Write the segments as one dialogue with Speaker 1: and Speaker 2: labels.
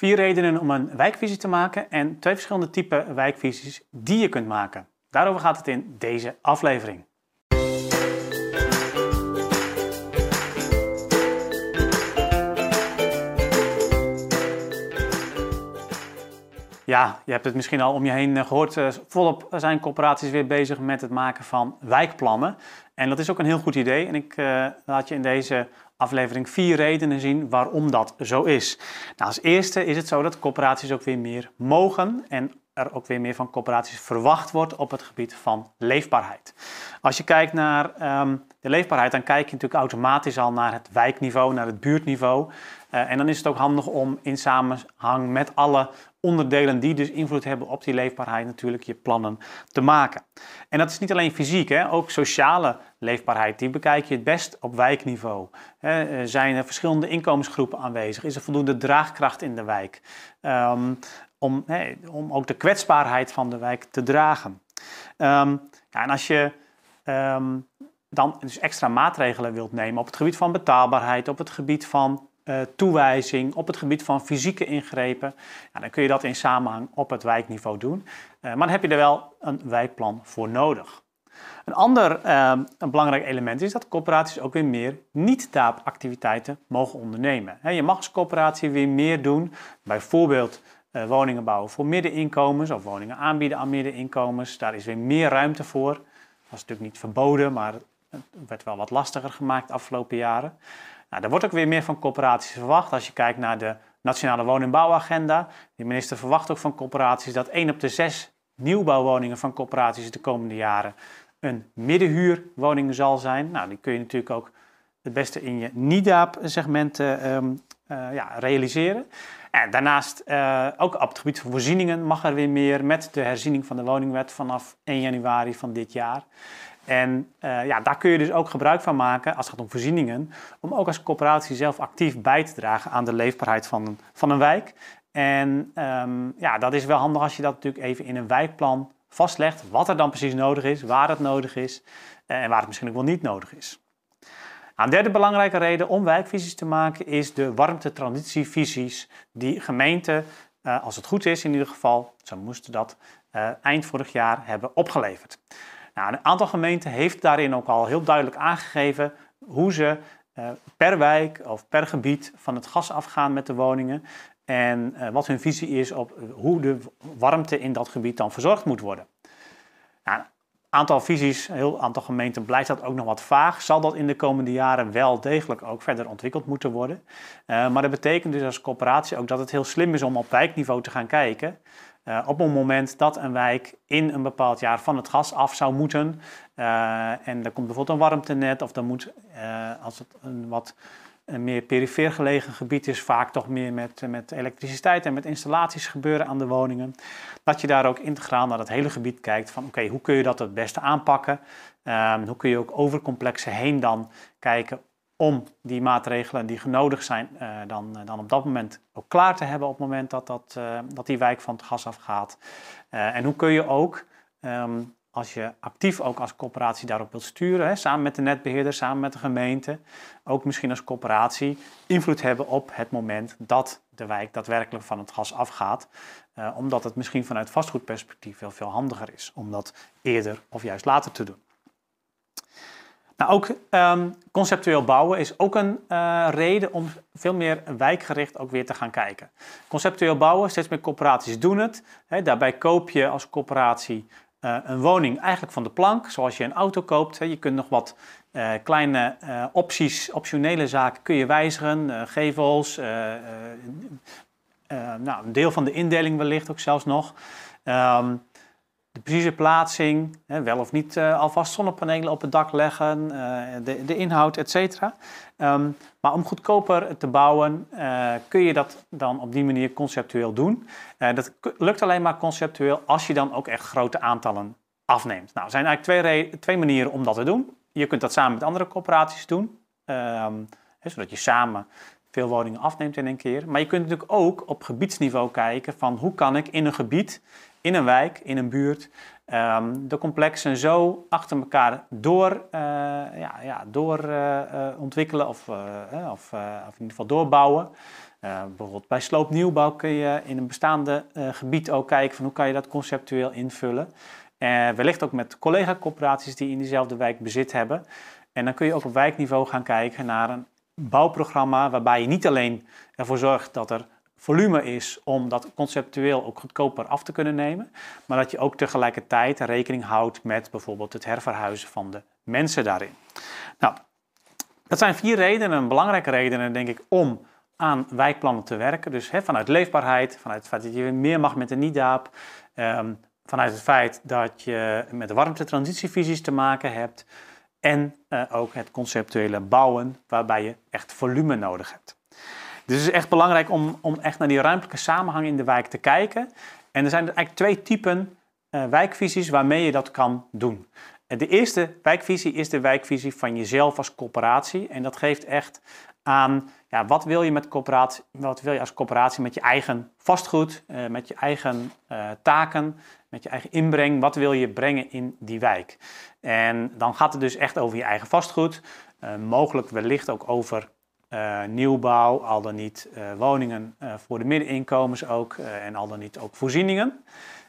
Speaker 1: Vier redenen om een wijkvisie te maken en twee verschillende typen wijkvisies die je kunt maken. Daarover gaat het in deze aflevering. Ja, je hebt het misschien al om je heen eh, gehoord. Eh, volop zijn corporaties weer bezig met het maken van wijkplannen. En dat is ook een heel goed idee. En ik uh, laat je in deze aflevering vier redenen zien waarom dat zo is. Nou, als eerste is het zo dat corporaties ook weer meer mogen en er ook weer meer van corporaties verwacht wordt op het gebied van leefbaarheid. Als je kijkt naar um, de leefbaarheid, dan kijk je natuurlijk automatisch al naar het wijkniveau, naar het buurtniveau. Uh, en dan is het ook handig om in samenhang met alle onderdelen die dus invloed hebben op die leefbaarheid natuurlijk je plannen te maken. En dat is niet alleen fysiek, hè, ook sociale leefbaarheid. Die bekijk je het best op wijkniveau. Hè, zijn er verschillende inkomensgroepen aanwezig? Is er voldoende draagkracht in de wijk? Um, om, om ook de kwetsbaarheid van de wijk te dragen. Um, ja, en als je um, dan dus extra maatregelen wilt nemen op het gebied van betaalbaarheid, op het gebied van toewijzing, op het gebied van fysieke ingrepen, dan kun je dat in samenhang op het wijkniveau doen. Uh, maar dan heb je er wel een wijkplan voor nodig. Een ander uh, een belangrijk element is dat coöperaties ook weer meer niet-taapactiviteiten mogen ondernemen. Je mag als coöperatie weer meer doen, bijvoorbeeld uh, woningen bouwen voor middeninkomens of woningen aanbieden aan middeninkomens. Daar is weer meer ruimte voor. Dat was natuurlijk niet verboden, maar het werd wel wat lastiger gemaakt de afgelopen jaren. Nou, er wordt ook weer meer van coöperaties verwacht. Als je kijkt naar de Nationale Woningbouwagenda. De minister verwacht ook van coöperaties dat 1 op de 6 nieuwbouwwoningen van coöperaties de komende jaren een middenhuurwoning zal zijn. Nou, die kun je natuurlijk ook het beste in je NIDAP-segmenten um, uh, ja, realiseren. En daarnaast, uh, ook op het gebied van voorzieningen mag er weer meer met de herziening van de woningwet vanaf 1 januari van dit jaar. En uh, ja, daar kun je dus ook gebruik van maken als het gaat om voorzieningen, om ook als coöperatie zelf actief bij te dragen aan de leefbaarheid van, van een wijk. En um, ja, dat is wel handig als je dat natuurlijk even in een wijkplan vastlegt, wat er dan precies nodig is, waar het nodig is en waar het misschien ook wel niet nodig is. Een derde belangrijke reden om wijkvisies te maken is de warmtetransitievisies die gemeenten, uh, als het goed is in ieder geval, zo moesten dat eind vorig jaar hebben opgeleverd. Nou, een aantal gemeenten heeft daarin ook al heel duidelijk aangegeven hoe ze uh, per wijk of per gebied van het gas afgaan met de woningen en wat hun visie is op hoe de warmte in dat gebied dan verzorgd moet worden. Nou, aantal visies, een heel aantal gemeenten blijft dat ook nog wat vaag. Zal dat in de komende jaren wel degelijk ook verder ontwikkeld moeten worden. Uh, maar dat betekent dus als coöperatie ook dat het heel slim is om op wijkniveau te gaan kijken. Uh, op het moment dat een wijk in een bepaald jaar van het gas af zou moeten. Uh, en er komt bijvoorbeeld een warmtenet of dan moet, als het een wat een meer perifeer gelegen gebied is, vaak toch meer met, met elektriciteit en met installaties gebeuren aan de woningen. Dat je daar ook integraal naar het hele gebied kijkt van oké, hoe kun je dat het beste aanpakken? Um, hoe kun je ook over complexen heen dan kijken om die maatregelen die genodigd zijn, uh, dan, uh, dan op dat moment ook klaar te hebben op het moment dat, dat, uh, dat die wijk van het gas afgaat. en hoe kun je ook um, als je actief ook als coöperatie daarop wilt sturen, hè, samen met de netbeheerder, samen met de gemeente, ook misschien als coöperatie, invloed hebben op het moment dat de wijk daadwerkelijk van het gas afgaat. Uh, omdat het misschien vanuit vastgoedperspectief wel veel handiger is om dat eerder of juist later te doen. Nou, ook um, conceptueel bouwen is ook een uh, reden om veel meer wijkgericht ook weer te gaan kijken. Conceptueel bouwen, steeds meer coöperaties doen het. Daarbij koop je als coöperatie uh, een woning eigenlijk van de plank, zoals je een auto koopt. Je kunt nog wat uh, kleine opties, optionele zaken kun je wijzigen. gevels, nou, een deel van de indeling wellicht ook zelfs nog. Um, de precieze plaatsing, hè, wel of niet uh, alvast zonnepanelen op het dak leggen, uh, de, de, inhoud, et cetera. Um, maar om goedkoper te bouwen, uh, kun je dat dan op die manier conceptueel doen. dat lukt alleen maar conceptueel als je dan ook echt grote aantallen afneemt. Nou, er zijn eigenlijk twee, twee manieren om dat te doen. Je kunt dat samen met andere corporaties doen, um, hè, zodat je samen veel woningen afneemt in een keer. Maar je kunt natuurlijk ook op gebiedsniveau kijken van hoe kan ik in een gebied in een wijk, in een buurt, um, de complexen zo achter elkaar door, uh, ja, ja, door uh, ontwikkelen of, of, of, in ieder geval doorbouwen. bijvoorbeeld bij sloopnieuwbouw kun je in een bestaande gebied ook kijken van hoe kan je dat conceptueel invullen. Wellicht ook met collega-corporaties die in diezelfde wijk bezit hebben. En dan kun je ook op wijkniveau gaan kijken naar een bouwprogramma waarbij je niet alleen ervoor zorgt dat er volume is om dat conceptueel ook goedkoper af te kunnen nemen, maar dat je ook tegelijkertijd rekening houdt met bijvoorbeeld het herverhuizen van de mensen daarin. Nou, dat zijn vier redenen, belangrijke redenen denk ik, om aan wijkplannen te werken. Dus vanuit leefbaarheid, vanuit het feit dat je meer mag met de NIDAP, ehm, vanuit het feit dat je met de warmtetransitievisies te maken hebt en uh, ook het conceptuele bouwen waarbij je echt volume nodig hebt. Dus het is echt belangrijk om, om echt naar die ruimtelijke samenhang in de wijk te kijken. En er zijn eigenlijk twee typen uh, wijkvisies waarmee je dat kan doen. De eerste wijkvisie is de wijkvisie van jezelf als corporatie. En dat geeft echt aan ja, wat wil je met coöperatie, wat wil je als coöperatie met je eigen vastgoed, uh, met je eigen taken, met je eigen inbreng. Wat wil je brengen in die wijk? En dan gaat het dus echt over je eigen vastgoed. Mogelijk wellicht ook over nieuwbouw, al dan niet woningen voor de middeninkomens ook en al dan niet ook voorzieningen.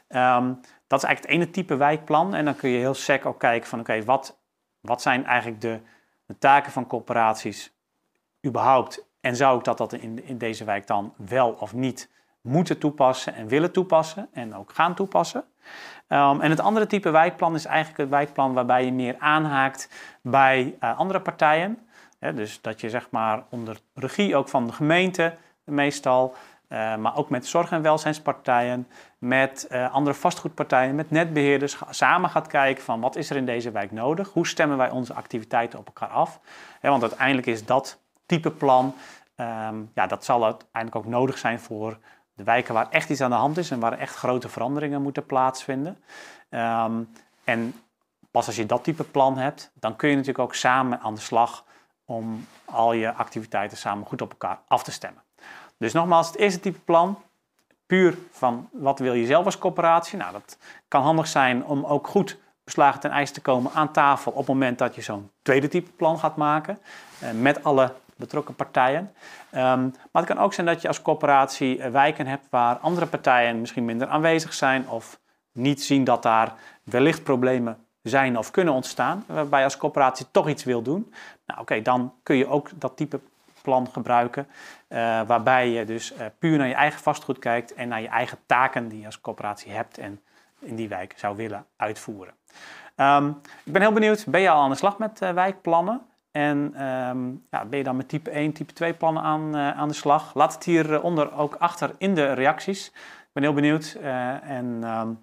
Speaker 1: Um, dat is eigenlijk het ene type wijkplan. En dan kun je heel sec ook kijken van oké, wat, wat zijn eigenlijk de, de taken van corporaties überhaupt? En zou ik dat, dat in, in deze wijk dan wel of niet moeten toepassen en willen toepassen en ook gaan toepassen? Um, en het andere type wijkplan is eigenlijk het wijkplan waarbij je meer aanhaakt bij andere partijen. Dus dat je zeg maar onder regie ook van de gemeente meestal uh, maar ook met zorg- en welzijnspartijen, met uh, andere vastgoedpartijen, met netbeheerders samen gaat kijken van wat is er in deze wijk nodig, hoe stemmen wij onze activiteiten op elkaar af. want uiteindelijk is dat type plan, um, ja, dat zal uiteindelijk ook nodig zijn voor de wijken waar echt iets aan de hand is en waar echt grote veranderingen moeten plaatsvinden. Um, en pas als je dat type plan hebt, dan kun je natuurlijk ook samen aan de slag om al je activiteiten samen goed op elkaar af te stemmen. Dus nogmaals, het eerste type plan, puur van wat wil je zelf als coöperatie. Nou, dat kan handig zijn om ook goed beslagen ten ijs te komen aan tafel op het moment dat je zo'n tweede type plan gaat maken eh, met alle betrokken partijen. Um, maar het kan ook zijn dat je als coöperatie eh, wijken hebt waar andere partijen misschien minder aanwezig zijn of niet zien dat daar wellicht problemen zijn of kunnen ontstaan, waarbij je als coöperatie toch iets wil doen. Nou oké, dan kun je ook dat type plan gebruiken. Uh, waarbij je dus uh, puur naar je eigen vastgoed kijkt en naar je eigen taken die je als coöperatie hebt en in die wijk zou willen uitvoeren. Um, ik ben heel benieuwd, ben je al aan de slag met uh, wijkplannen? En um, ja, ben je dan met type 1, type 2 plannen aan, aan de slag? Laat het hieronder ook achter in de reacties. Ik ben heel benieuwd en um,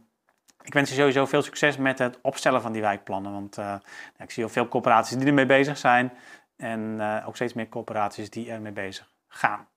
Speaker 1: ik wens je sowieso veel succes met het opstellen van die wijkplannen. Want ja, ik zie heel veel corporaties die ermee bezig zijn. En uh, ook steeds meer corporaties die ermee bezig gaan.